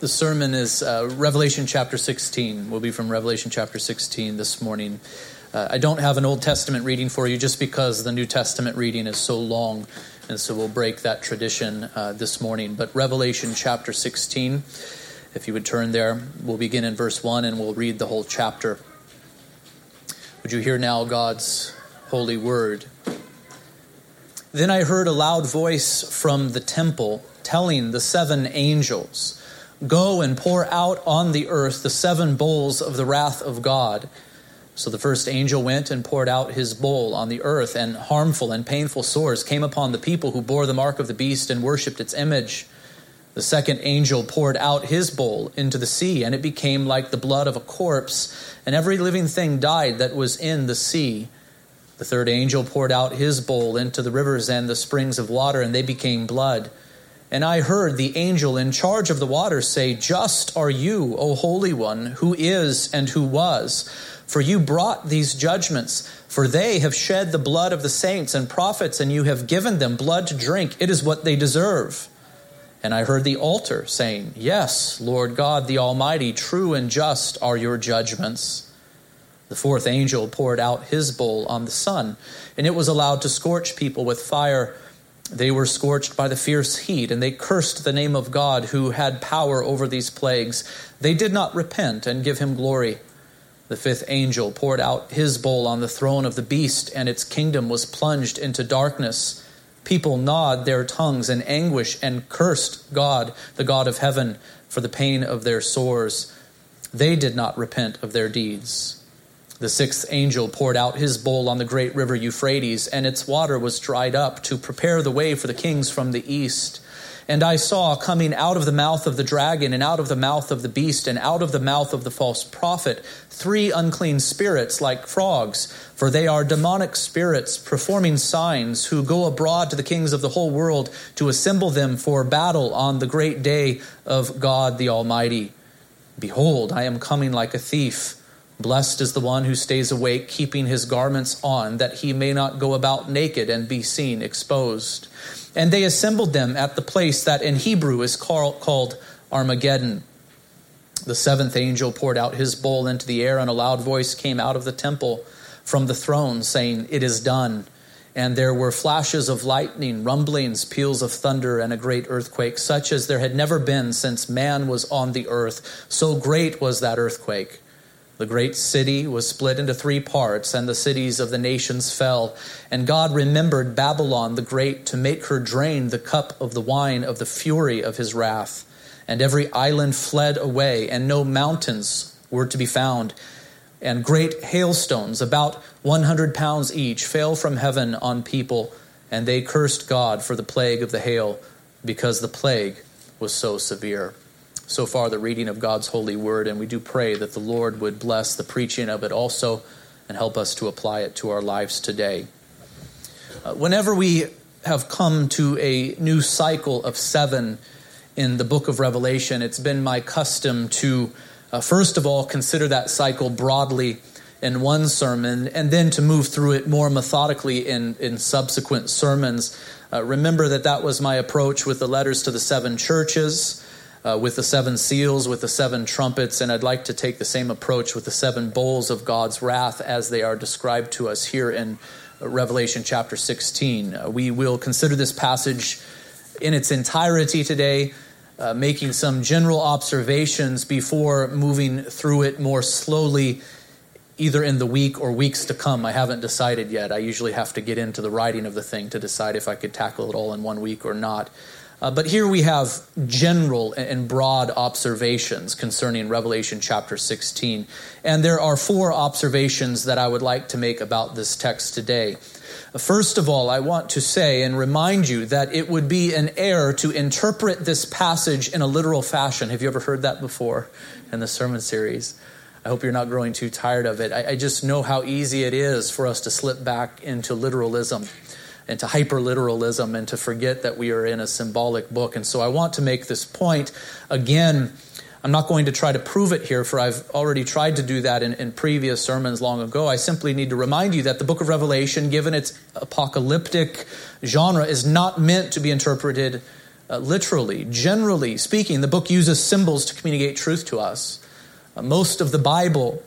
The sermon is uh, Revelation chapter 16. We'll be from Revelation chapter 16 this morning. Uh, I don't have an Old Testament reading for you just because the New Testament reading is so long, and so we'll break that tradition uh, this morning. But Revelation chapter 16, if you would turn there, we'll begin in verse 1 and we'll read the whole chapter. Would you hear now God's holy word? Then I heard a loud voice from the temple telling the seven angels, Go and pour out on the earth the seven bowls of the wrath of God. So the first angel went and poured out his bowl on the earth, and harmful and painful sores came upon the people who bore the mark of the beast and worshipped its image. The second angel poured out his bowl into the sea, and it became like the blood of a corpse, and every living thing died that was in the sea. The third angel poured out his bowl into the rivers and the springs of water, and they became blood. And I heard the angel in charge of the waters say, Just are you, O Holy One, who is and who was. For you brought these judgments, for they have shed the blood of the saints and prophets, and you have given them blood to drink. It is what they deserve. And I heard the altar saying, Yes, Lord God the Almighty, true and just are your judgments. The fourth angel poured out his bowl on the sun, and it was allowed to scorch people with fire they were scorched by the fierce heat, and they cursed the name of God who had power over these plagues. They did not repent and give him glory. The fifth angel poured out his bowl on the throne of the beast, and its kingdom was plunged into darkness. People gnawed their tongues in anguish and cursed God, the God of heaven, for the pain of their sores. They did not repent of their deeds. The sixth angel poured out his bowl on the great river Euphrates, and its water was dried up to prepare the way for the kings from the east. And I saw coming out of the mouth of the dragon, and out of the mouth of the beast, and out of the mouth of the false prophet, three unclean spirits like frogs, for they are demonic spirits performing signs, who go abroad to the kings of the whole world to assemble them for battle on the great day of God the Almighty. Behold, I am coming like a thief. Blessed is the one who stays awake, keeping his garments on, that he may not go about naked and be seen exposed. And they assembled them at the place that in Hebrew is called Armageddon. The seventh angel poured out his bowl into the air, and a loud voice came out of the temple from the throne, saying, It is done. And there were flashes of lightning, rumblings, peals of thunder, and a great earthquake, such as there had never been since man was on the earth. So great was that earthquake. The great city was split into three parts, and the cities of the nations fell. And God remembered Babylon the Great to make her drain the cup of the wine of the fury of his wrath. And every island fled away, and no mountains were to be found. And great hailstones, about 100 pounds each, fell from heaven on people, and they cursed God for the plague of the hail, because the plague was so severe so far the reading of God's holy word, and we do pray that the Lord would bless the preaching of it also and help us to apply it to our lives today. Uh, whenever we have come to a new cycle of seven in the book of Revelation, it's been my custom to, uh, first of all, consider that cycle broadly in one sermon and then to move through it more methodically in, in subsequent sermons. Uh, remember that that was my approach with the letters to the seven churches uh, with the seven seals, with the seven trumpets, and I'd like to take the same approach with the seven bowls of God's wrath as they are described to us here in Revelation chapter 16. Uh, we will consider this passage in its entirety today, uh, making some general observations before moving through it more slowly, either in the week or weeks to come. I haven't decided yet. I usually have to get into the writing of the thing to decide if I could tackle it all in one week or not. Uh, but here we have general and broad observations concerning Revelation chapter 16. And there are four observations that I would like to make about this text today. First of all, I want to say and remind you that it would be an error to interpret this passage in a literal fashion. Have you ever heard that before in the sermon series? I hope you're not growing too tired of it. I, I just know how easy it is for us to slip back into literalism and to hyperliteralism and to forget that we are in a symbolic book. And so I want to make this point again. I'm not going to try to prove it here, for I've already tried to do that in, in, previous sermons long ago. I simply need to remind you that the book of Revelation, given its apocalyptic genre, is not meant to be interpreted uh, literally. Generally speaking, the book uses symbols to communicate truth to us. Uh, most of the Bible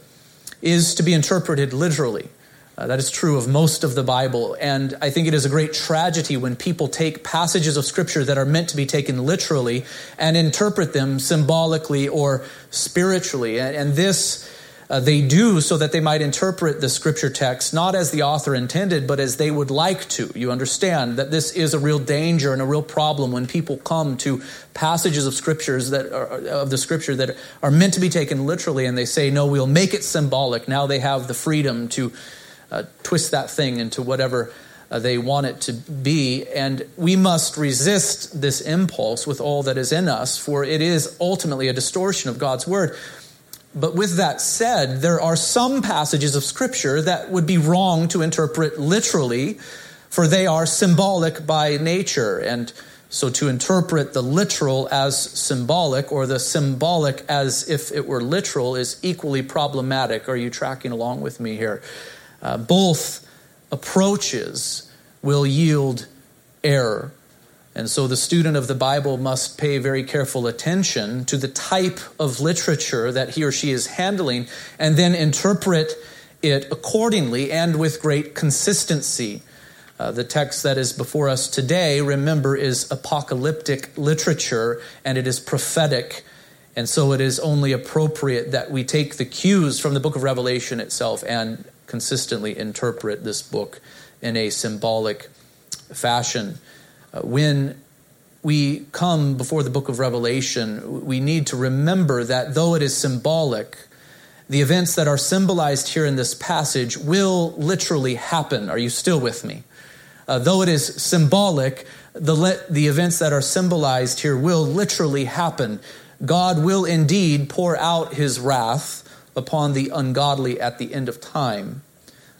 is to be interpreted literally. Uh, that is true of most of the Bible. And I think it is a great tragedy when people take passages of Scripture that are meant to be taken literally and interpret them symbolically or spiritually. And, and this uh, they do so that they might interpret the Scripture text not as the author intended, but as they would like to. You understand that this is a real danger and a real problem when people come to passages of Scriptures that are, of the Scripture that are meant to be taken literally, and they say, "No, we'll make it symbolic." Now they have the freedom to uh, twist that thing into whatever uh, they want it to be. And we must resist this impulse with all that is in us, for it is ultimately a distortion of God's word. But with that said, there are some passages of Scripture that would be wrong to interpret literally, for they are symbolic by nature. And so to interpret the literal as symbolic or the symbolic as if it were literal is equally problematic. Are you tracking along with me here? Uh, both approaches will yield error. And so the student of the Bible must pay very careful attention to the type of literature that he or she is handling and then interpret it accordingly and with great consistency. Uh, the text that is before us today, remember, is apocalyptic literature and it is prophetic. And so it is only appropriate that we take the cues from the book of Revelation itself and consistently interpret this book in a symbolic fashion. Uh, when we come before the book of Revelation, we need to remember that though it is symbolic, the events that are symbolized here in this passage will literally happen. Are you still with me? Uh, though it is symbolic, the, le- the events that are symbolized here will literally happen. God will indeed pour out his wrath upon the ungodly at the end of time.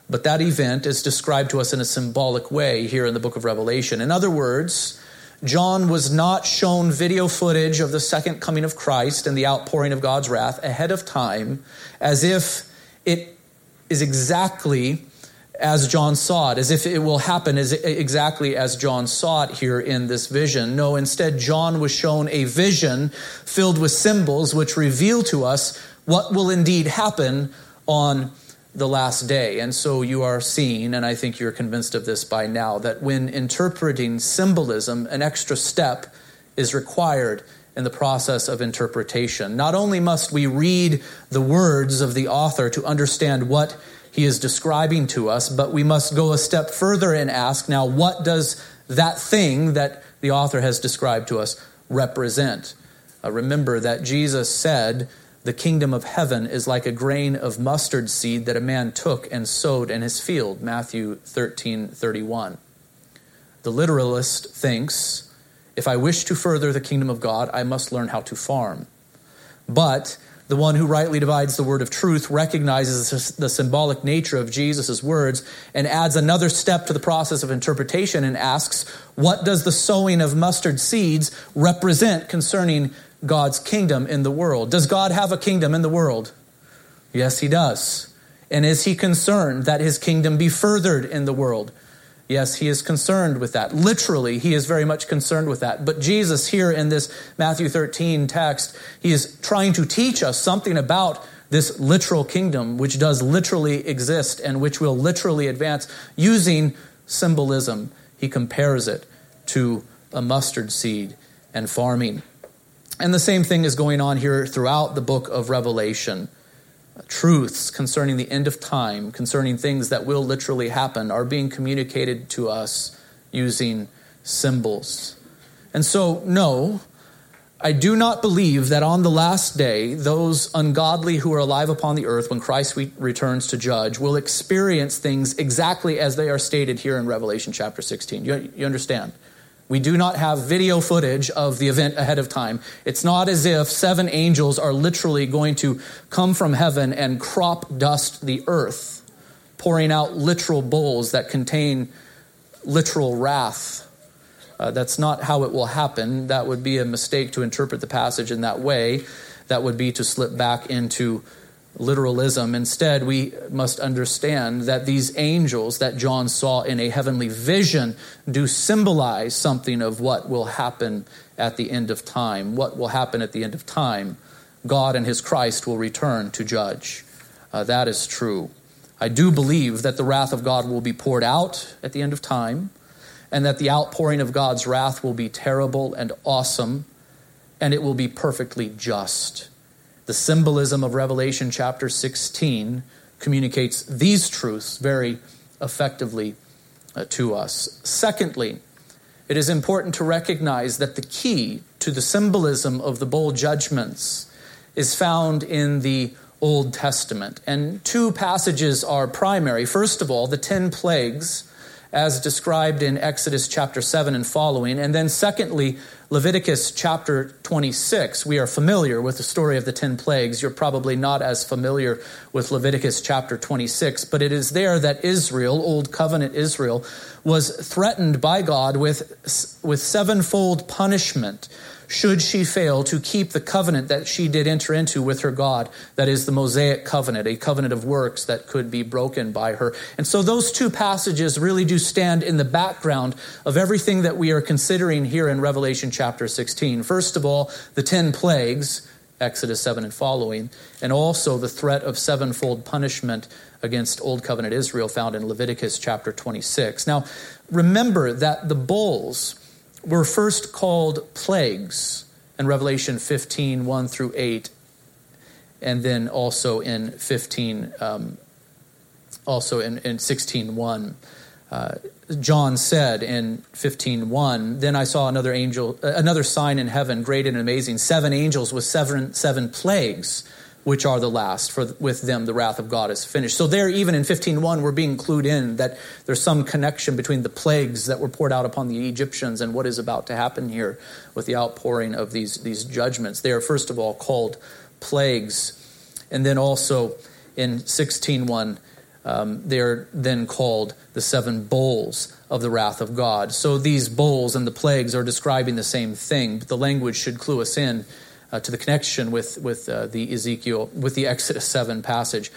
But that event is described to us in a symbolic way here in the book of Revelation. In other words, John was not shown video footage of the second coming of Christ and the outpouring of God's wrath ahead of time as if it is exactly as John saw it, as if it will happen as exactly as John saw it here in this vision. No, instead, John was shown a vision filled with symbols which reveal to us what will indeed happen on the last day. And so you are seeing, and I think you're convinced of this by now, that when interpreting symbolism, an extra step is required in the process of interpretation. Not only must we read the words of the author to understand what he is describing to us, but we must go a step further and ask now, what does that thing that the author has described to us represent? Uh, remember that Jesus said, the kingdom of heaven is like a grain of mustard seed that a man took and sowed in his field. Matthew 13 31. The literalist thinks if I wish to further the kingdom of God, I must learn how to farm. But the one who rightly divides the word of truth recognizes the symbolic nature of Jesus' words and adds another step to the process of interpretation and asks, What does the sowing of mustard seeds represent concerning God's kingdom in the world. Does God have a kingdom in the world? Yes, he does. And is he concerned that his kingdom be furthered in the world? Yes, he is concerned with that. Literally, he is very much concerned with that. But Jesus, here in this Matthew 13 text, he is trying to teach us something about this literal kingdom, which does literally exist and which will literally advance using symbolism. He compares it to a mustard seed and farming. And the same thing is going on here throughout the book of Revelation. Truths concerning the end of time, concerning things that will literally happen, are being communicated to us using symbols. And so, no, I do not believe that on the last day, those ungodly who are alive upon the earth when Christ returns to judge will experience things exactly as they are stated here in Revelation chapter 16. You, you understand? We do not have video footage of the event ahead of time. It's not as if seven angels are literally going to come from heaven and crop dust the earth, pouring out literal bowls that contain literal wrath. Uh, that's not how it will happen. That would be a mistake to interpret the passage in that way. That would be to slip back into literalism. Instead, we must understand that these angels that John saw in a heavenly vision do symbolize something of what will happen at the end of time. What will happen at the end of time? God and his Christ will return to judge. Uh, that is true. I do believe that the wrath of God will be poured out at the end of time, and that the outpouring of God's wrath will be terrible and awesome, and it will be perfectly just. The symbolism of Revelation chapter 16 communicates these truths very effectively uh, to us. Secondly, it is important to recognize that the key to the symbolism of the bowl judgments is found in the Old Testament. And two passages are primary. First of all, the 10 plagues as described in Exodus chapter 7 and following. And then, secondly, Leviticus chapter 26. We are familiar with the story of the 10 plagues. You're probably not as familiar with Leviticus chapter 26, but it is there that Israel, Old Covenant Israel, was threatened by God with, with sevenfold punishment should she fail to keep the covenant that she did enter into with her God, that is the Mosaic covenant, a covenant of works that could be broken by her. And so those two passages really do stand in the background of everything that we are considering here in Revelation chapter 16. First of all, the 10 plagues, Exodus 7 and following, and also the threat of sevenfold punishment against Old Covenant Israel found in Leviticus chapter 26. Now, remember that the bowls were first called plagues in Revelation 15 1 through 8, and then also in 15, um, also in, in 16 1. Uh, John said in 15:1, then I saw another angel uh, another sign in heaven great and amazing seven angels with seven seven plagues which are the last for with them the wrath of god is finished. So there even in 15.1 we're being clued in that there's some connection between the plagues that were poured out upon the egyptians and what is about to happen here with the outpouring of these, these judgments. They are first of all called plagues. And then also in 16.1 um, they're then called the seven bowls of the wrath of god. So these bowls and the plagues are describing the same thing but the language should clue us in uh, to the connection with, with uh, the Ezekiel, with the Exodus 7 passage.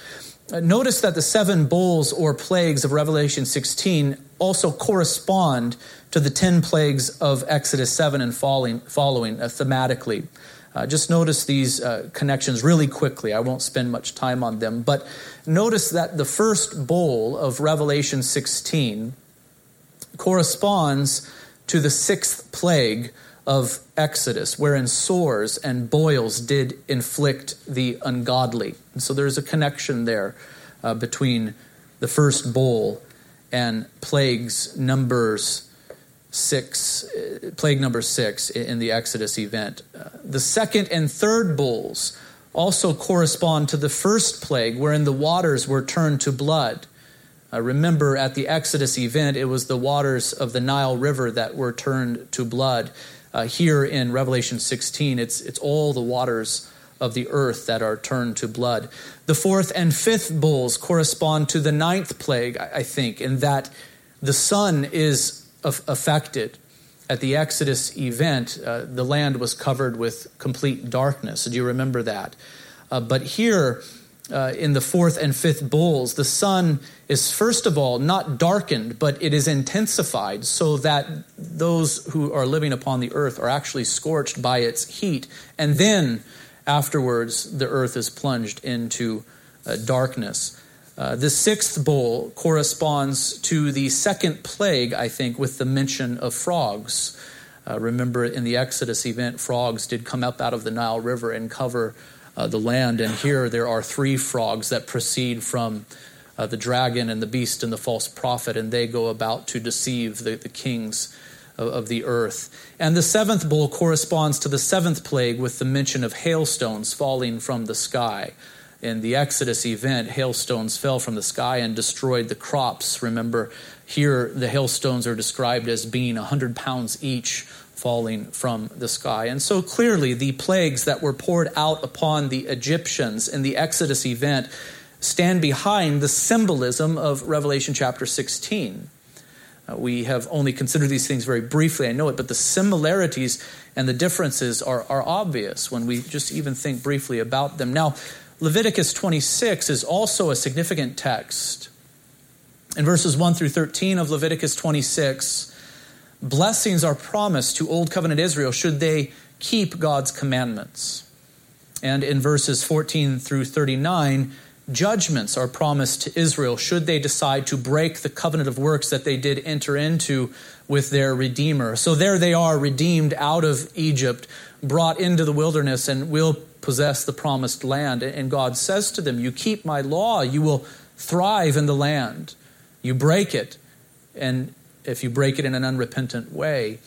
Uh, notice that the seven bowls or plagues of Revelation 16 also correspond to the 10 plagues of Exodus 7 and following, following uh, thematically. Uh, just notice these uh, connections really quickly. I won't spend much time on them, but notice that the first bowl of Revelation 16 corresponds to the sixth plague of Exodus, wherein sores and boils did inflict the ungodly. And so there's a connection there uh, between the first bowl and plagues numbers six, uh, plague number six in the Exodus event. Uh, the second and third bowls also correspond to the first plague, wherein the waters were turned to blood. Uh, remember, at the Exodus event, it was the waters of the Nile River that were turned to blood. Uh, here in Revelation 16, it's, it's all the waters of the earth that are turned to blood. The fourth and fifth bowls correspond to the ninth plague, I think, in that the sun is affected. At the Exodus event, uh, the land was covered with complete darkness. Do you remember that? Uh, but here, uh, in the fourth and fifth bowls, the sun is first of all not darkened, but it is intensified so that those who are living upon the earth are actually scorched by its heat. And then afterwards, the earth is plunged into uh, darkness. Uh, the sixth bowl corresponds to the second plague, I think, with the mention of frogs. Uh, remember in the Exodus event, frogs did come up out of the Nile River and cover uh, the land. And here there are three frogs that proceed from uh, the dragon and the beast and the false prophet, and they go about to deceive the, the kings of, of the earth. And the seventh bowl corresponds to the seventh plague with the mention of hailstones falling from the sky. In the Exodus event, hailstones fell from the sky and destroyed the crops. Remember, here the hailstones are described as being 100 pounds each falling from the sky. And so clearly, the plagues that were poured out upon the Egyptians in the Exodus event stand behind the symbolism of Revelation chapter 16. Uh, we have only considered these things very briefly, I know it, but the similarities and the differences are, are obvious when we just even think briefly about them. Now, Leviticus 26 is also a significant text. In verses 1 through 13 of Leviticus 26, blessings are promised to Old Covenant Israel should they keep God's commandments. And in verses 14 through 39, judgments are promised to Israel should they decide to break the covenant of works that they did enter into with their Redeemer. So there they are, redeemed out of Egypt, brought into the wilderness, and will possess the promised land. And God says to them, You keep my law, you will thrive in the land. You break it, and if you break it in an unrepentant way,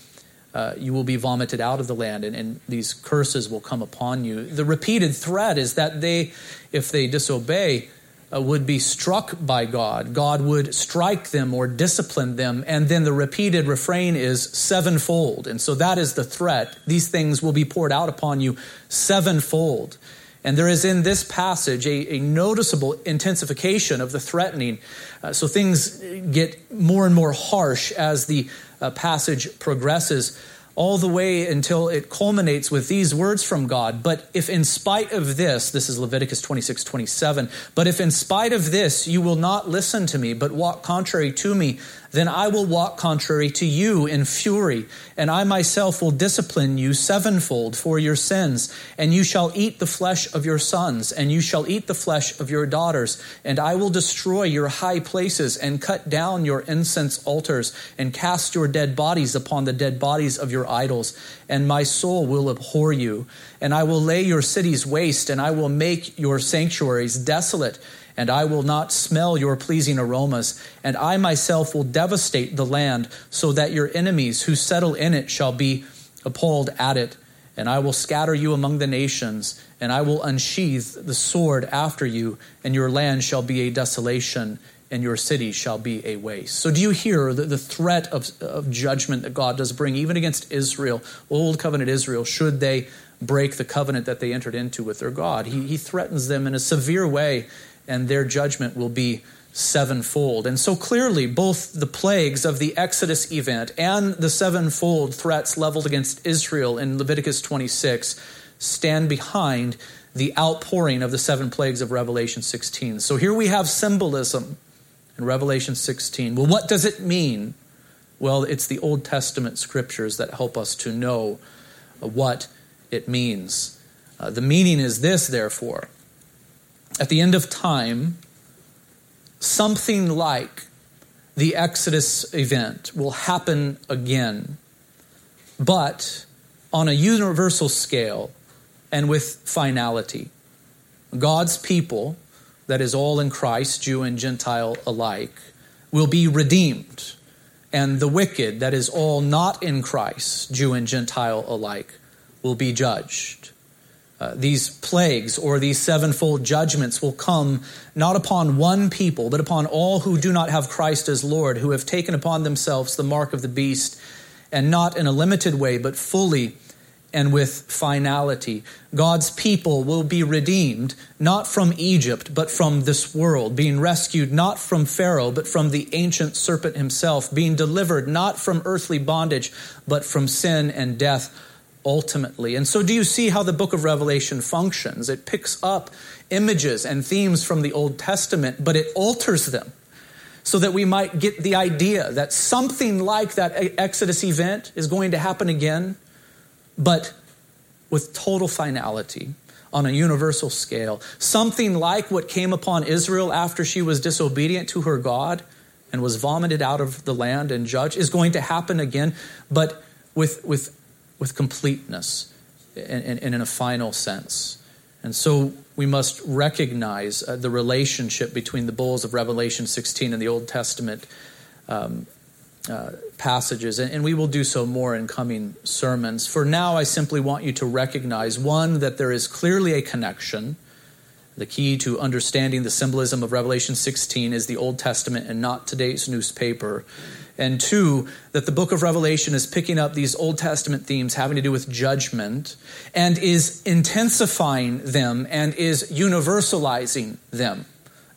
uh, you will be vomited out of the land, and, and, these curses will come upon you. The repeated threat is that they, if they disobey, uh, would be struck by God. God would strike them or discipline them, and then the repeated refrain is sevenfold. And so that is the threat. These things will be poured out upon you sevenfold. And there is in this passage a, a noticeable intensification of the threatening. Uh, so things get more and more harsh as the uh, passage progresses all the way until it culminates with these words from God. But if in spite of this, this is Leviticus 26, 27, but if in spite of this you will not listen to me, but walk contrary to me, then I will walk contrary to you in fury, and I myself will discipline you sevenfold for your sins. And you shall eat the flesh of your sons, and you shall eat the flesh of your daughters. And I will destroy your high places, and cut down your incense altars, and cast your dead bodies upon the dead bodies of your idols. And my soul will abhor you. And I will lay your cities waste, and I will make your sanctuaries desolate and I will not smell your pleasing aromas, and I myself will devastate the land, so that your enemies who settle in it shall be appalled at it. And I will scatter you among the nations, and I will unsheath the sword after you, and your land shall be a desolation, and your city shall be a waste. So, do you hear the, the threat of, of judgment that God does bring, even against Israel, old covenant Israel, should they break the covenant that they entered into with their God? He, he threatens them in a severe way and their judgment will be sevenfold. And so clearly, both the plagues of the Exodus event and the sevenfold threats leveled against Israel in Leviticus 26 stand behind the outpouring of the seven plagues of Revelation 16. So here we have symbolism in Revelation 16. Well, what does it mean? Well, it's the Old Testament scriptures that help us to know what it means. Uh, the meaning is this, therefore at the end of time, something like the Exodus event will happen again, but on a universal scale and with finality. God's people, that is all in Christ, Jew and Gentile alike, will be redeemed. And the wicked, that is all not in Christ, Jew and Gentile alike, will be judged. Uh, these plagues or these sevenfold judgments will come not upon one people, but upon all who do not have Christ as Lord, who have taken upon themselves the mark of the beast, and not in a limited way, but fully and with finality. God's people will be redeemed, not from Egypt, but from this world, being rescued not from Pharaoh, but from the ancient serpent himself, being delivered not from earthly bondage, but from sin and death ultimately. And so, do you see how the book of Revelation functions? It picks up images and themes from the Old Testament, but it alters them so that we might get the idea that something like that Exodus event is going to happen again, but with total finality on a universal scale. Something like what came upon Israel after she was disobedient to her God and was vomited out of the land and judged is going to happen again, but with, with with completeness and, and, and in a final sense. And so we must recognize uh, the relationship between the bowls of Revelation 16 and the Old Testament um, uh, passages, and, and we will do so more in coming sermons. For now, I simply want you to recognize one, that there is clearly a connection. The key to understanding the symbolism of Revelation 16 is the Old Testament and not today's newspaper and two, that the book of Revelation is picking up these Old Testament themes having to do with judgment and is intensifying them and is universalizing them.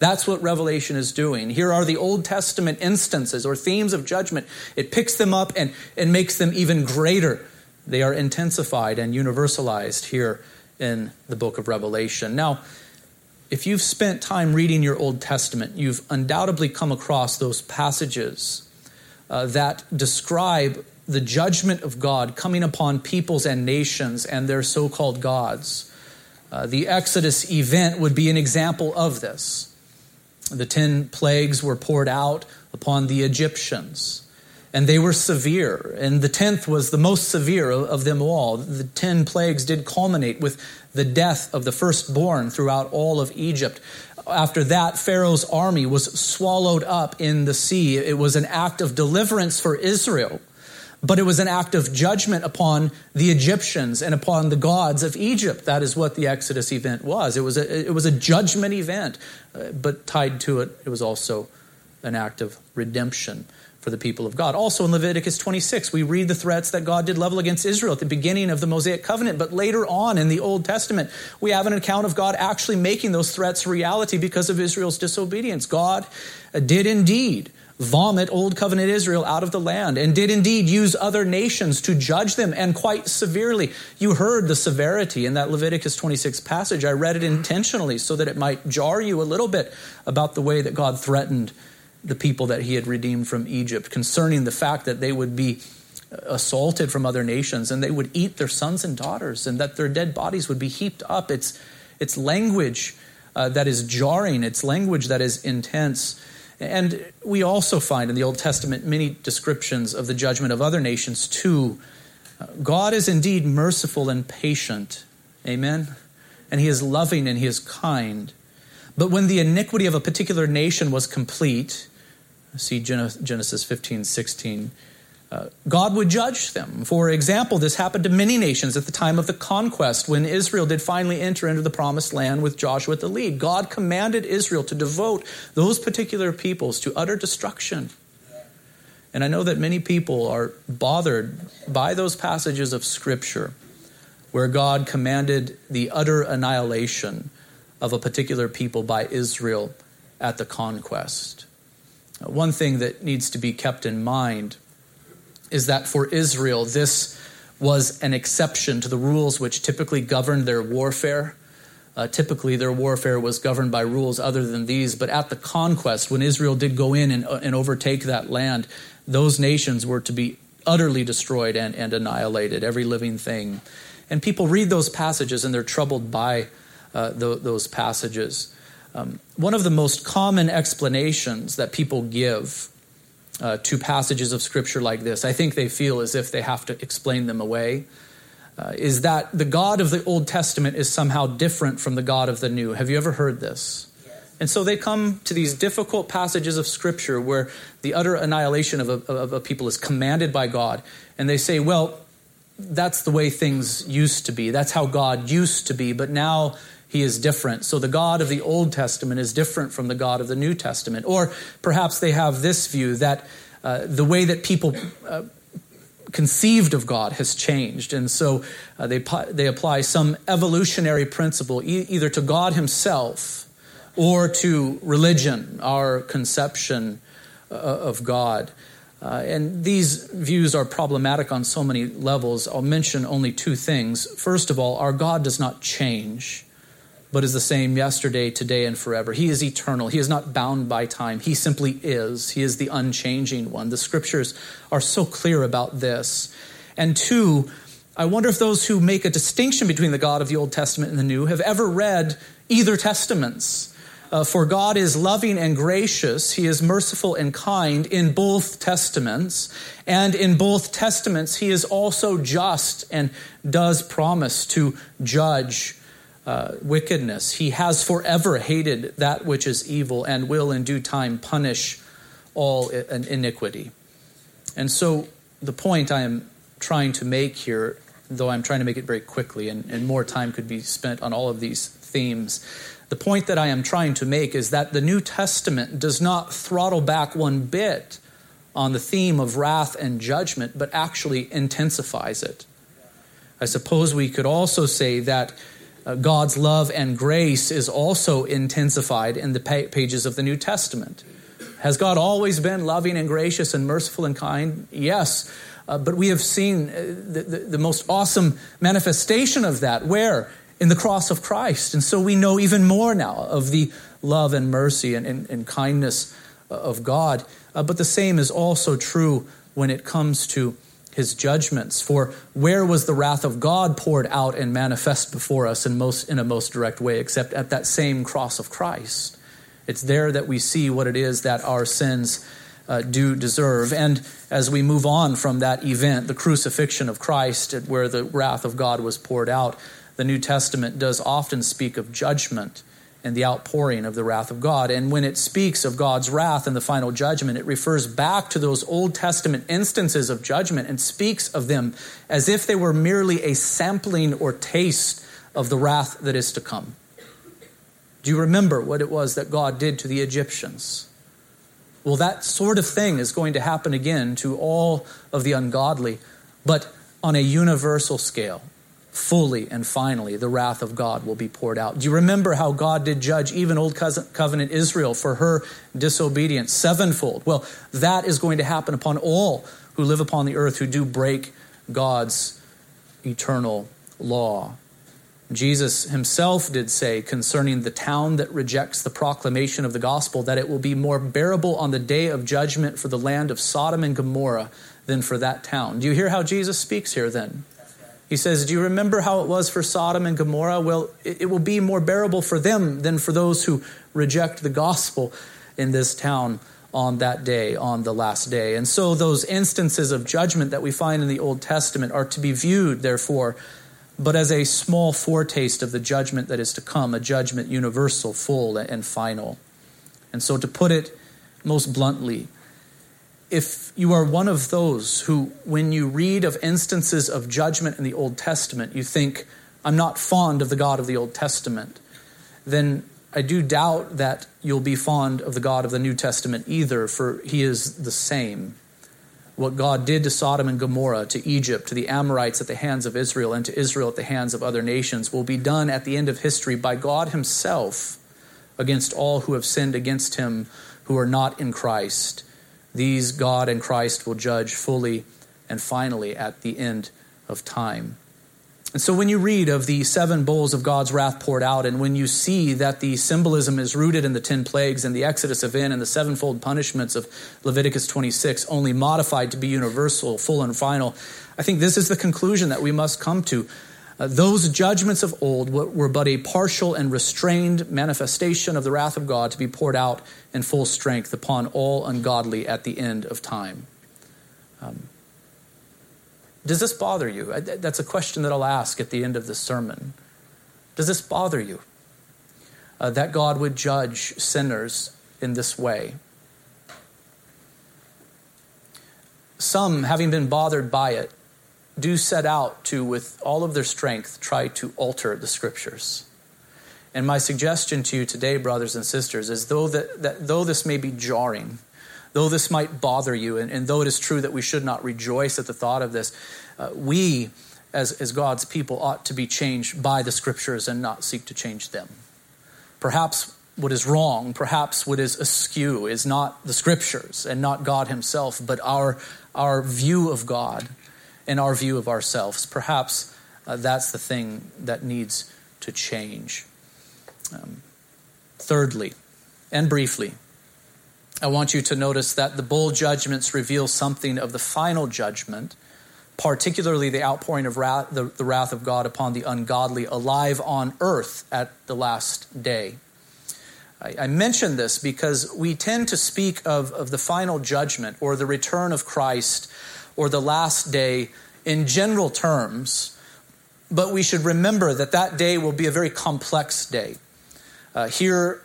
That's what Revelation is doing. Here are the Old Testament instances or themes of judgment. It picks them up and, and makes them even greater. They are intensified and universalized here in the book of Revelation. Now, if you've spent time reading your Old Testament, you've undoubtedly come across those passages uh, that describe the judgment of God coming upon peoples and nations and their so called gods. Uh, the Exodus event would be an example of this. The ten plagues were poured out upon the Egyptians, and they were severe. And the tenth was the most severe of them all. The ten plagues did culminate with the death of the firstborn throughout all of Egypt. After that, Pharaoh's army was swallowed up in the sea. It was an act of deliverance for Israel, but it was an act of judgment upon the Egyptians and upon the gods of Egypt. That is what the Exodus event was. It was a, it was a judgment event, uh, but tied to it, it was also an act of redemption for the people of God. Also in Leviticus 26, we read the threats that God did level against Israel at the beginning of the Mosaic covenant, but later on in the Old Testament, we have an account of God actually making those threats reality because of Israel's disobedience. God uh, did indeed vomit Old Covenant Israel out of the land and did indeed use other nations to judge them and quite severely. You heard the severity in that Leviticus 26 passage. I read it intentionally so that it might jar you a little bit about the way that God threatened the people that he had redeemed from Egypt, concerning the fact that they would be assaulted from other nations and they would eat their sons and daughters and that their dead bodies would be heaped up. It's, it's language uh, that is jarring, it's language that is intense. And we also find in the Old Testament many descriptions of the judgment of other nations too. Uh, God is indeed merciful and patient. Amen. And he is loving and he is kind. But when the iniquity of a particular nation was complete, See Genesis 15, 16. Uh, God would judge them. For example, this happened to many nations at the time of the conquest when Israel did finally enter into the promised land with Joshua at the lead. God commanded Israel to devote those particular peoples to utter destruction. And I know that many people are bothered by those passages of Scripture where God commanded the utter annihilation of a particular people by Israel at the conquest. One thing that needs to be kept in mind is that for Israel, this was an exception to the rules which typically governed their warfare. Uh, typically, their warfare was governed by rules other than these, but at the conquest, when Israel did go in and, uh, and overtake that land, those nations were to be utterly destroyed and, and annihilated, every living thing. And people read those passages and they're troubled by uh, th- those passages. Um, one of the most common explanations that people give uh, to passages of Scripture like this, I think they feel as if they have to explain them away, uh, is that the God of the Old Testament is somehow different from the God of the New. Have you ever heard this? And so they come to these difficult passages of Scripture where the utter annihilation of a, of a people is commanded by God, and they say, well, that's the way things used to be. That's how God used to be, but now he is different. So the God of the Old Testament is different from the God of the New Testament. Or perhaps they have this view that uh, the way that people uh, conceived of God has changed. And so uh, they, they apply some evolutionary principle e- either to God Himself or to religion, our conception uh, of God. Uh, and these views are problematic on so many levels. I'll mention only two things. First of all, our God does not change but is the same yesterday, today, and forever. He is eternal. He is not bound by time. He simply is. He is the unchanging one. The scriptures are so clear about this. And two, I wonder if those who make a distinction between the God of the Old Testament and the New have ever read either testaments. Uh, for God is loving and gracious. He is merciful and kind in both testaments. And in both testaments, He is also just and does promise to judge uh, wickedness. He has forever hated that which is evil and will in due time punish all iniquity. And so, the point I am trying to make here, though I'm trying to make it very quickly, and, and more time could be spent on all of these themes. The point that I am trying to make is that the New Testament does not throttle back one bit on the theme of wrath and judgment, but actually intensifies it. I suppose we could also say that uh, God's love and grace is also intensified in the pages of the New Testament. Has God always been loving and gracious and merciful and kind? Yes. Uh, but we have seen uh, the, the, the, most awesome manifestation of that. Where? in the cross of Christ. And so we know even more now of the love and mercy and, and, and kindness of God. Uh, but the same is also true when it comes to his judgments. For where was the wrath of God poured out and manifest before us in, most, in a most direct way, except at that same cross of Christ? It's there that we see what it is that our sins uh, do deserve. And as we move on from that event, the crucifixion of Christ, where the wrath of God was poured out, the New Testament does often speak of judgment and the outpouring of the wrath of God. And when it speaks of God's wrath and the final judgment, it refers back to those Old Testament instances of judgment and speaks of them as if they were merely a sampling or taste of the wrath that is to come. Do you remember what it was that God did to the Egyptians? Well, that sort of thing is going to happen again to all of the ungodly, but on a universal scale fully and finally the wrath of God will be poured out. Do you remember how God did judge even Old Covenant Israel for her disobedience sevenfold? Well, that is going to happen upon all who live upon the earth who do break God's eternal law. Jesus himself did say concerning the town that rejects the proclamation of the gospel that it will be more bearable on the day of judgment for the land of Sodom and Gomorrah than for that town. Do you hear how Jesus speaks here then? He says, Do you remember how it was for Sodom and Gomorrah? Well, it, will be more bearable for them than for those who reject the gospel in this town on that day, on the last day. And so, those instances of judgment that we find in the Old Testament are to be viewed, therefore, but as a small foretaste of the judgment that is to come, a judgment universal, full, and final. And so, to put it most bluntly, if you are one of those who, when you read of instances of judgment in the Old Testament, you think, I'm not fond of the God of the Old Testament, then I do doubt that you'll be fond of the God of the New Testament either, for he is the same. What God did to Sodom and Gomorrah, to Egypt, to the Amorites at the hands of Israel, and to Israel at the hands of other nations will be done at the end of history by God Himself against all who have sinned against Him who are not in Christ these God and Christ will judge fully and finally at the end of time. And so, when you read of the seven bowls of God's wrath poured out, and when you see that the symbolism is rooted in the ten plagues and the Exodus event and the sevenfold punishments of Leviticus 26, only modified to be universal, full, and final, I think this is the conclusion that we must come to. Uh, those judgments of old were but a partial and restrained manifestation of the wrath of God to be poured out in full strength upon all ungodly at the end of time. Um, does this bother you? That's a question that I'll ask at the end of the sermon. Does this bother you? Uh, that God would judge sinners in this way? Some, having been bothered by it, do set out to, with all of their strength, try to alter the scriptures. And my suggestion to you today, brothers and sisters, is though, that, that though this may be jarring, though this might bother you, and, and, though it is true that we should not rejoice at the thought of this, uh, we, as, as God's people, ought to be changed by the scriptures and not seek to change them. Perhaps what is wrong, perhaps what is askew, is not the scriptures and not God Himself, but our, our view of God and our view of ourselves. Perhaps uh, that's the thing that needs to change. Um, thirdly, and briefly, I want you to notice that the bowl judgments reveal something of the final judgment, particularly the outpouring of wrath, the, the wrath of God upon the ungodly alive on earth at the last day. I mention this because we tend to speak of, of the final judgment or the return of Christ or the last day in general terms, but we should remember that that day will be a very complex day. Uh, here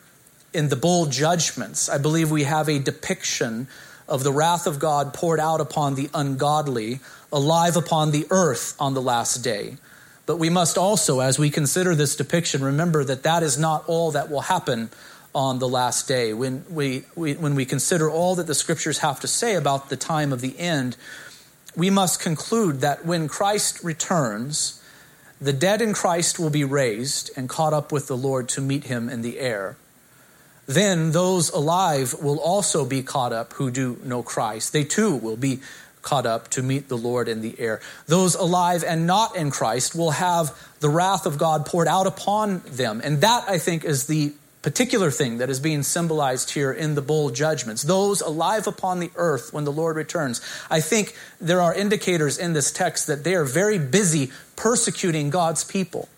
in the bowl judgments, I believe we have a depiction of the wrath of God poured out upon the ungodly, alive upon the earth on the last day. But we must also, as we consider this depiction, remember that that is not all that will happen on the last day. When we, we, when we consider all that the scriptures have to say about the time of the end, we must conclude that when Christ returns, the dead in Christ will be raised and caught up with the Lord to meet him in the air. Then those alive will also be caught up who do know Christ. They too will be caught up to meet the Lord in the air. Those alive and not in Christ will have the wrath of God poured out upon them. And that, I think, is the particular thing that is being symbolized here in the bowl judgments. Those alive upon the earth when the Lord returns. I think there are indicators in this text that they are very busy persecuting God's people.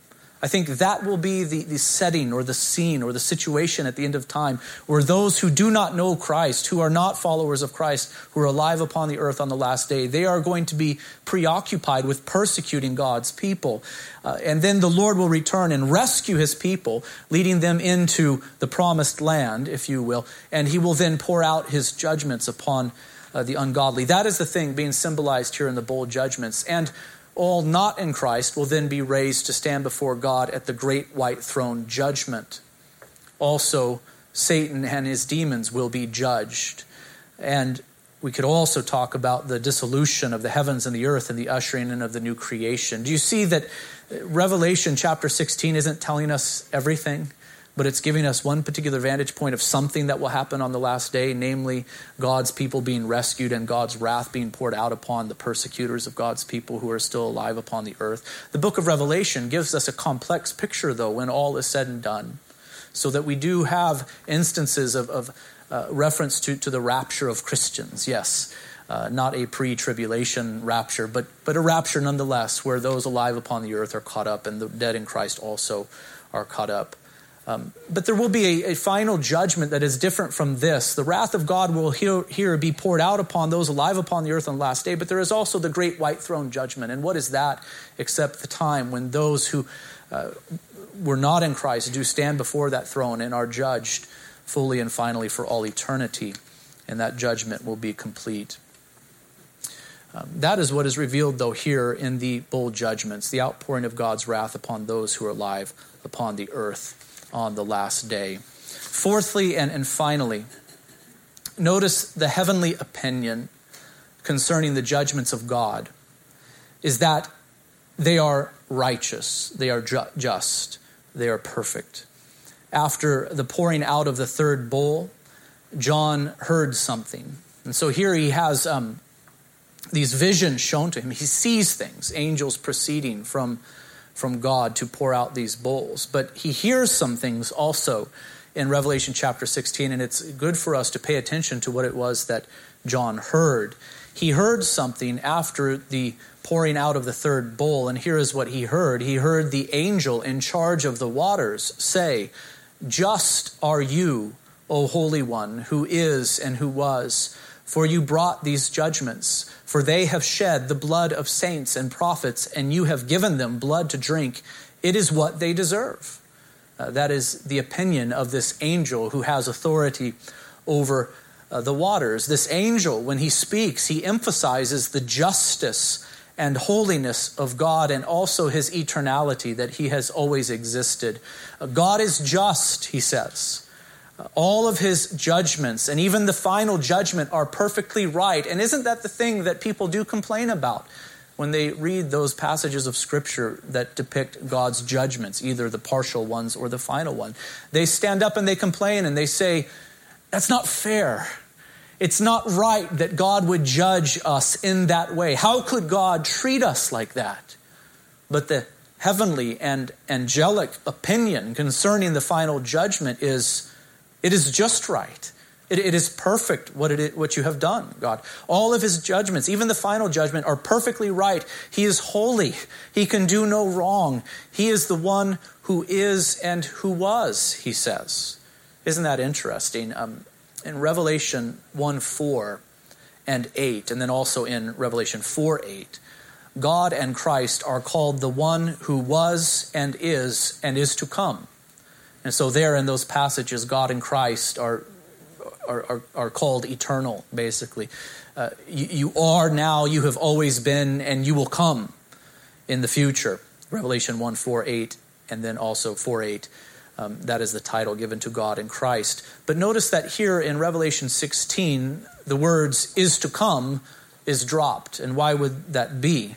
I think that will be the, the setting or the scene or the situation at the end of time where those who do not know Christ, who are not followers of Christ, who are alive upon the earth on the last day, they are going to be preoccupied with persecuting God's people. Uh, and then the Lord will return and rescue his people, leading them into the promised land, if you will. And he will then pour out his judgments upon uh, the ungodly. That is the thing being symbolized here in the bowl judgments. And all not in Christ will then be raised to stand before God at the great white throne judgment. Also, Satan and his demons will be judged. And we could also talk about the dissolution of the heavens and the earth and the ushering in of the new creation. Do you see that Revelation chapter 16 isn't telling us everything? But it's giving us one particular vantage point of something that will happen on the last day, namely God's people being rescued and God's wrath being poured out upon the persecutors of God's people who are still alive upon the earth. The book of Revelation gives us a complex picture, though, when all is said and done, so that we do have instances of, of uh, reference to, to the rapture of Christians, yes. Uh, not a pre tribulation rapture, but, but a rapture nonetheless, where those alive upon the earth are caught up and the dead in Christ also are caught up. Um, but there will be a, a, final judgment that is different from this. The wrath of God will here, be poured out upon those alive upon the earth on the last day, but there is also the great white throne judgment. And what is that except the time when those who uh, were not in Christ do stand before that throne and are judged fully and finally for all eternity? And that judgment will be complete. Um, that is what is revealed, though, here in the bowl judgments the outpouring of God's wrath upon those who are alive upon the earth on the last day. Fourthly and, and finally, notice the heavenly opinion concerning the judgments of God is that they are righteous, they are ju- just, they are perfect. After the pouring out of the third bowl, John heard something. And so here he has um, these visions shown to him. He sees things, angels proceeding from from God to pour out these bowls. But he hears some things also in Revelation chapter 16, and it's good for us to pay attention to what it was that John heard. He heard something after the pouring out of the third bowl, and here is what he heard. He heard the angel in charge of the waters say, Just are you, O Holy One, who is and who was for you brought these judgments. For they have shed the blood of saints and prophets, and you have given them blood to drink. It is what they deserve. Uh, that is the opinion of this angel who has authority over uh, the waters. This angel, when he speaks, he emphasizes the justice and holiness of God and also his eternality, that he has always existed. Uh, God is just, he says all of his judgments and even the final judgment are perfectly right. And isn't that the thing that people do complain about when they read those passages of scripture that depict God's judgments, either the partial ones or the final one? They stand up and they complain and they say, That's not fair. It's not right that God would judge us in that way. How could God treat us like that? But the heavenly and angelic opinion concerning the final judgment is it is just right. It, it is perfect what, it, what you have done, God. All of his judgments, even the final judgment, are perfectly right. He is holy. He can do no wrong. He is the one who is and who was, he says. Isn't that interesting? Um, in Revelation 1 4 and 8, and then also in Revelation 4 8, God and Christ are called the one who was and is and is to come. And so, there in those passages, God and Christ are, are, are, are called eternal, basically. Uh, you, you are now, you have always been, and you will come in the future. Revelation 1 4 8, and then also 4 8. Um, that is the title given to God and Christ. But notice that here in Revelation 16, the words is to come is dropped. And why would that be?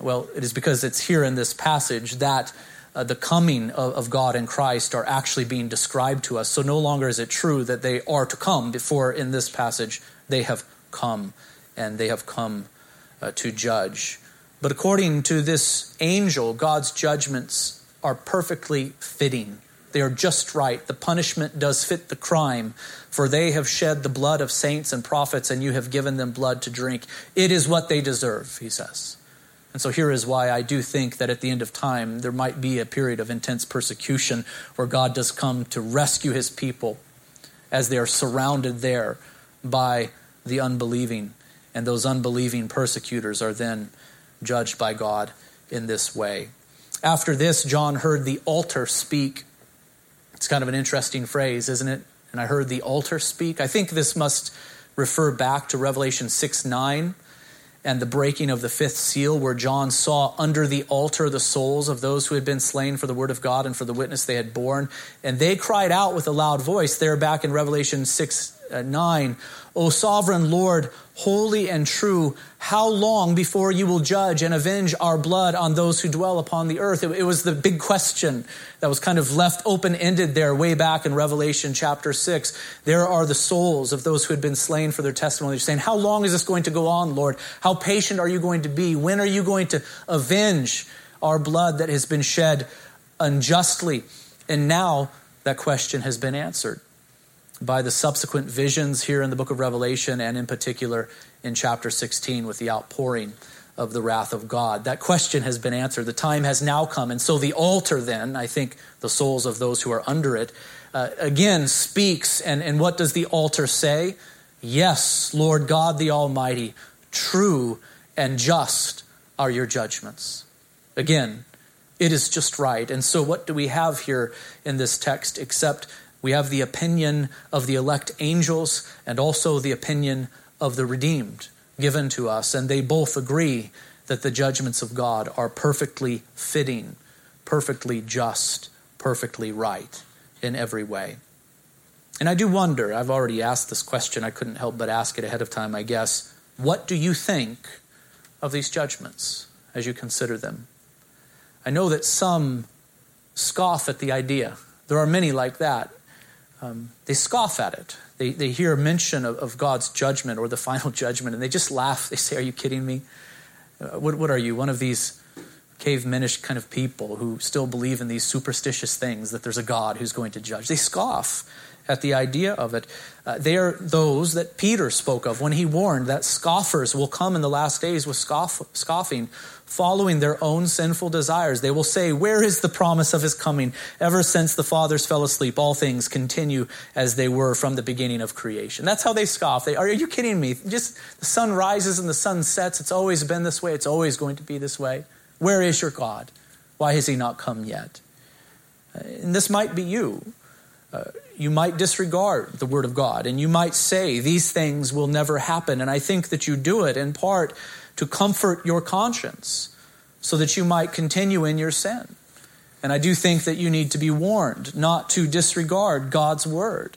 Well, it is because it's here in this passage that uh, the coming of, of, God and Christ are actually being described to us. So no longer is it true that they are to come, before in this passage they have come, and they have come uh, to judge. But according to this angel, God's judgments are perfectly fitting. They are just right. The punishment does fit the crime, for they have shed the blood of saints and prophets, and you have given them blood to drink. It is what they deserve, he says. And so here is why I do think that at the end of time, there might be a period of intense persecution where God does come to rescue his people as they are surrounded there by the unbelieving. And those unbelieving persecutors are then judged by God in this way. After this, John heard the altar speak. It's kind of an interesting phrase, isn't it? And I heard the altar speak. I think this must refer back to Revelation 6 9 and the breaking of the fifth seal, where John saw under the altar the souls of those who had been slain for the word of God and for the witness they had borne. And they cried out with a loud voice, there back in Revelation 6 uh, Uh, 9, O sovereign Lord, holy and true, how long before you will judge and avenge our blood on those who dwell upon the earth? It, it was the big question that was kind of left open ended there way back in Revelation chapter 6. There are the souls of those who had been slain for their testimony. They're saying, How long is this going to go on, Lord? How patient are you going to be? When are you going to avenge our blood that has been shed unjustly? And now that question has been answered by the subsequent visions here in the book of Revelation and in particular in chapter 16 with the outpouring of the wrath of God. That question has been answered. The time has now come. And so the altar, then, I think the souls of those who are under it, uh, again speaks. And, and what does the altar say? Yes, Lord God the Almighty, true and just are your judgments. Again, it is just right. And so, what do we have here in this text except we have the opinion of the elect angels and also the opinion of the redeemed given to us, and they both agree that the judgments of God are perfectly fitting, perfectly just, perfectly right in every way. And I do wonder, I've already asked this question, I couldn't help but ask it ahead of time, I guess. What do you think of these judgments as you consider them? I know that some scoff at the idea. There are many like that um, they scoff at it. They, they hear mention of, of, God's judgment or the final judgment, and they just laugh. They say, Are you kidding me? Uh, what, what are you? One of these cavemanish kind of people who still believe in these superstitious things that there's a God who's going to judge. They scoff at the idea of it. Uh, they are those that Peter spoke of when he warned that scoffers will come in the last days with scoff, scoffing, following their own sinful desires. They will say, Where is the promise of his coming? Ever since the fathers fell asleep, all things continue as they were from the beginning of creation. That's how they scoff. They, are you kidding me? Just the sun rises and the sun sets. It's always been this way. It's always going to be this way. Where is your God? Why has he not come yet? Uh, and this might be you. Uh, you might disregard the word of God and you might say these things will never happen. And I think that you do it in part to comfort your conscience so that you might continue in your sin. And I do think that you need to be warned not to disregard God's word.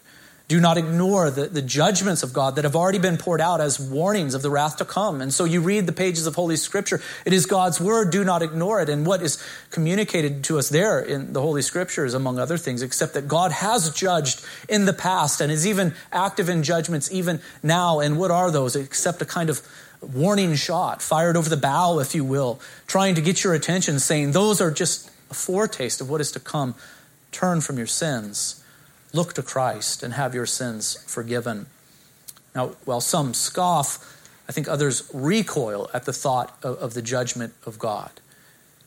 Do not ignore the, the judgments of God that have already been poured out as warnings of the wrath to come. And so you read the pages of Holy Scripture. It is God's word. Do not ignore it. And what is communicated to us there in the Holy Scriptures, among other things, except that God has judged in the past and is even active in judgments even now. And what are those except a kind of warning shot fired over the bow, if you will, trying to get your attention, saying, Those are just a foretaste of what is to come. Turn from your sins Look to Christ and have your sins forgiven. Now, while some scoff, I think others recoil at the thought of, of, the judgment of God.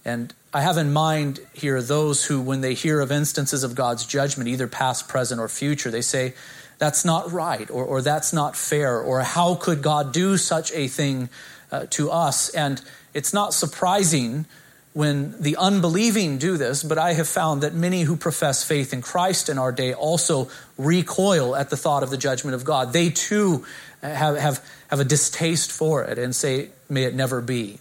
And I have in mind here those who, when they hear of instances of God's judgment, either past, present, or future, they say, that's not right, or, or that's not fair, or how could God do such a thing uh, to us? And it's not surprising when the unbelieving do this, but I have found that many who profess faith in Christ in our day also recoil at the thought of the judgment of God. They too have, have, have a distaste for it and say, may it never be.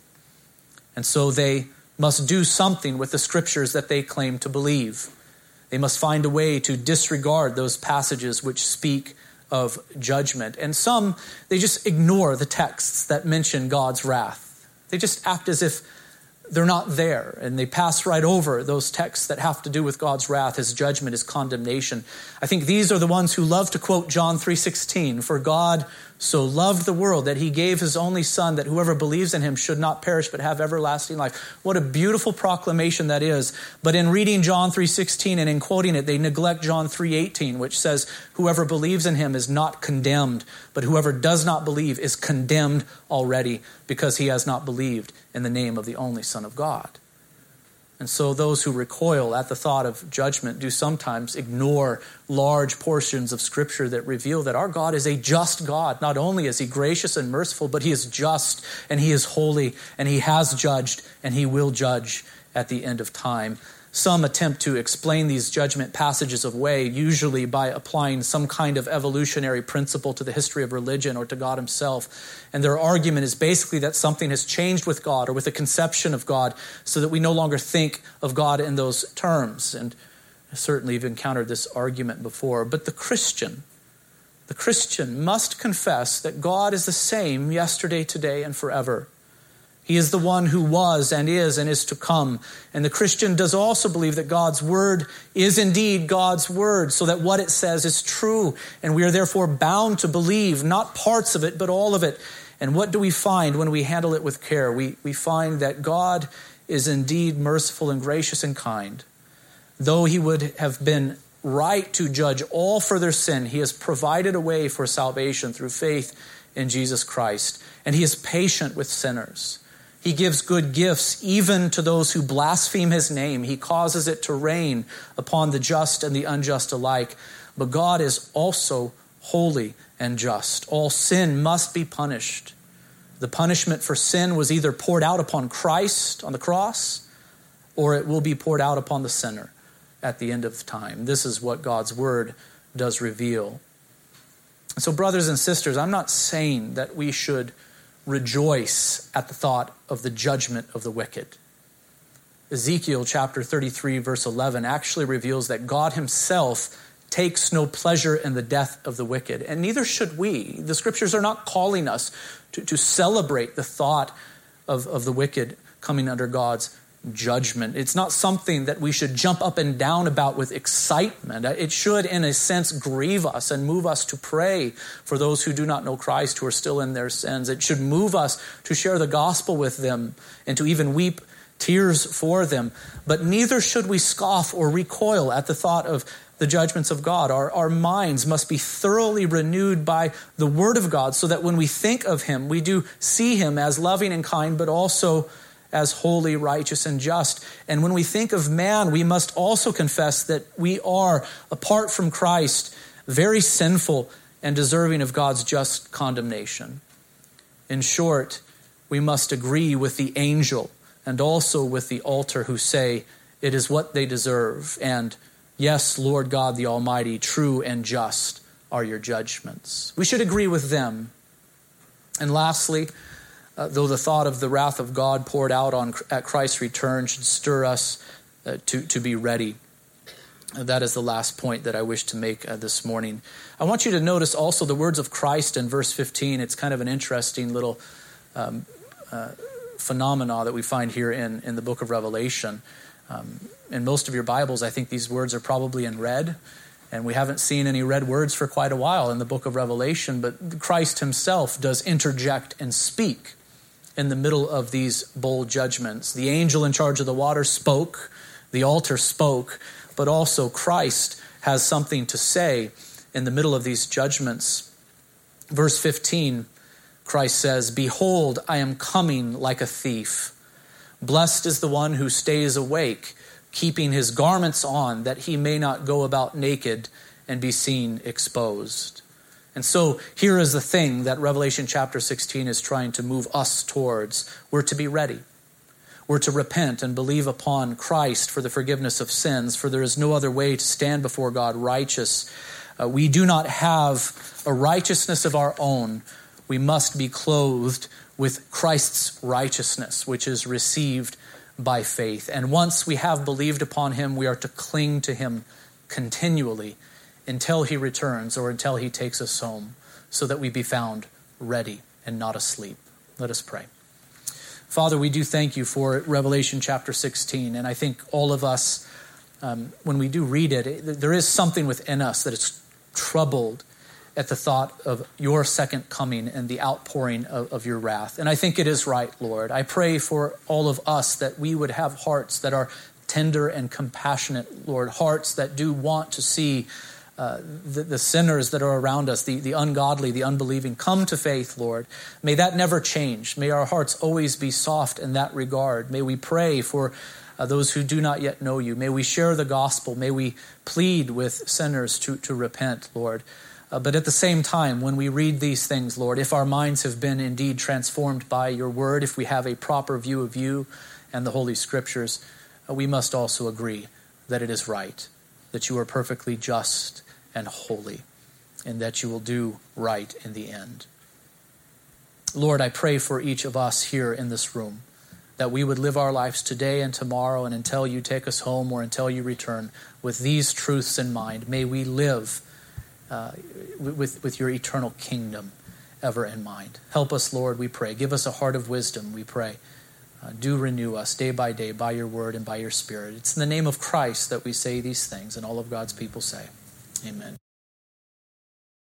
And so they must do something with the scriptures that they claim to believe. They must find a way to disregard those passages which speak of judgment. And some, they just ignore the texts that mention God's wrath. They just act as if they're not there and they pass right over those texts that have to do with God's wrath, his judgment, his condemnation. I think these are the ones who love to quote John 3:16, for God so loved the world that he gave his only son that whoever believes in him should not perish but have everlasting life. What a beautiful proclamation that is. But in reading John 3:16 and in quoting it, they neglect John 3:18, which says whoever believes in him is not condemned, but whoever does not believe is condemned already because he has not believed in the name of the only son of God. And so those who recoil at the thought of judgment do sometimes ignore large portions of Scripture that reveal that our God is a just God. Not only is He gracious and merciful, but He is just and He is holy and He has judged and He will judge at the end of time. Some attempt to explain these judgment passages away, usually by applying some kind of evolutionary principle to the history of religion or to God Himself. And their argument is basically that something has changed with God or with the conception of God so that we no longer think of God in those terms. And certainly have encountered this argument before. But the Christian, the Christian must confess that God is the same yesterday, today, and forever. He is the one who was and is and is to come. And the Christian does also believe that God's word is indeed God's word, so that what it says is true. And we are therefore bound to believe not parts of it, but all of it. And what do we find when we handle it with care? We, we find that God is indeed merciful and gracious and kind. Though he would have been right to judge all for their sin, he has provided a way for salvation through faith in Jesus Christ. And he is patient with sinners. He gives good gifts even to those who blaspheme his name. He causes it to rain upon the just and the unjust alike. But God is also holy and just. All sin must be punished. The punishment for sin was either poured out upon Christ on the cross or it will be poured out upon the sinner at the end of time. This is what God's word does reveal. So, brothers and sisters, I'm not saying that we should rejoice at the thought of the judgment of the wicked. Ezekiel chapter 33, verse 11, actually reveals that God Himself takes no pleasure in the death of the wicked, and neither should we. The scriptures are not calling us to, to celebrate the thought of, of the wicked coming under God's judgment. It's not something that we should jump up and down about with excitement. It should, in a sense, grieve us and move us to pray for those who do not know Christ, who are still in their sins. It should move us to share the gospel with them and to even weep tears for them. But neither should we scoff or recoil at the thought of the judgments of God. Our, our minds must be thoroughly renewed by the Word of God so that when we think of Him, we do see Him as loving and kind, but also as holy, righteous, and just. And when we think of man, we must also confess that we are, apart from Christ, very sinful and deserving of God's just condemnation. In short, we must agree with the angel and also with the altar who say, It is what they deserve. And yes, Lord God the Almighty, true and just are your judgments. We should agree with them. And lastly, uh, though the thought of the wrath of God poured out on at Christ's return should stir us uh, to, to be ready. Uh, that is the last point that I wish to make uh, this morning. I want you to notice also the words of Christ in verse 15. It's kind of an interesting little um, uh, phenomena that we find here in, in the book of Revelation. Um, in most of your Bibles, I think these words are probably in red. And we haven't seen any red words for quite a while in the book of Revelation, but Christ himself does interject and speak in the middle of these bowl judgments. The angel in charge of the water spoke, the altar spoke, but also Christ has something to say in the middle of these judgments. Verse 15, Christ says, Behold, I am coming like a thief. Blessed is the one who stays awake, keeping his garments on, that he may not go about naked and be seen exposed. And so here is the thing that Revelation chapter 16 is trying to move us towards. We're to be ready. We're to repent and believe upon Christ for the forgiveness of sins, for there is no other way to stand before God righteous. Uh, we do not have a righteousness of our own. We must be clothed with Christ's righteousness, which is received by faith. And once we have believed upon him, we are to cling to him continually until he returns or until he takes us home, so that we be found ready and not asleep. Let us pray. Father, we do thank you for Revelation chapter 16. And I think all of us, um, when we do read it, it, there is something within us that is troubled at the thought of your second coming and the outpouring of, of, your wrath. And I think it is right, Lord. I pray for all of us that we would have hearts that are tender and compassionate, Lord, hearts that do want to see uh, the, the, sinners that are around us, the, the ungodly, the unbelieving, come to faith, Lord. May that never change. May our hearts always be soft in that regard. May we pray for uh, those who do not yet know you. May we share the gospel. May we plead with sinners to, to repent, Lord. Uh, but at the same time, when we read these things, Lord, if our minds have been indeed transformed by your word, if we have a proper view of you and the Holy Scriptures, uh, we must also agree that it is right, that you are perfectly just and holy, and that you will do right in the end. Lord, I pray for each of us here in this room that we would live our lives today and tomorrow and until you take us home or until you return with these truths in mind. May we live uh, with, with your eternal kingdom ever in mind. Help us, Lord, we pray. Give us a heart of wisdom, we pray. Uh, do renew us day by day by your word and by your spirit. It's in the name of Christ that we say these things, and all of God's people say. Amen.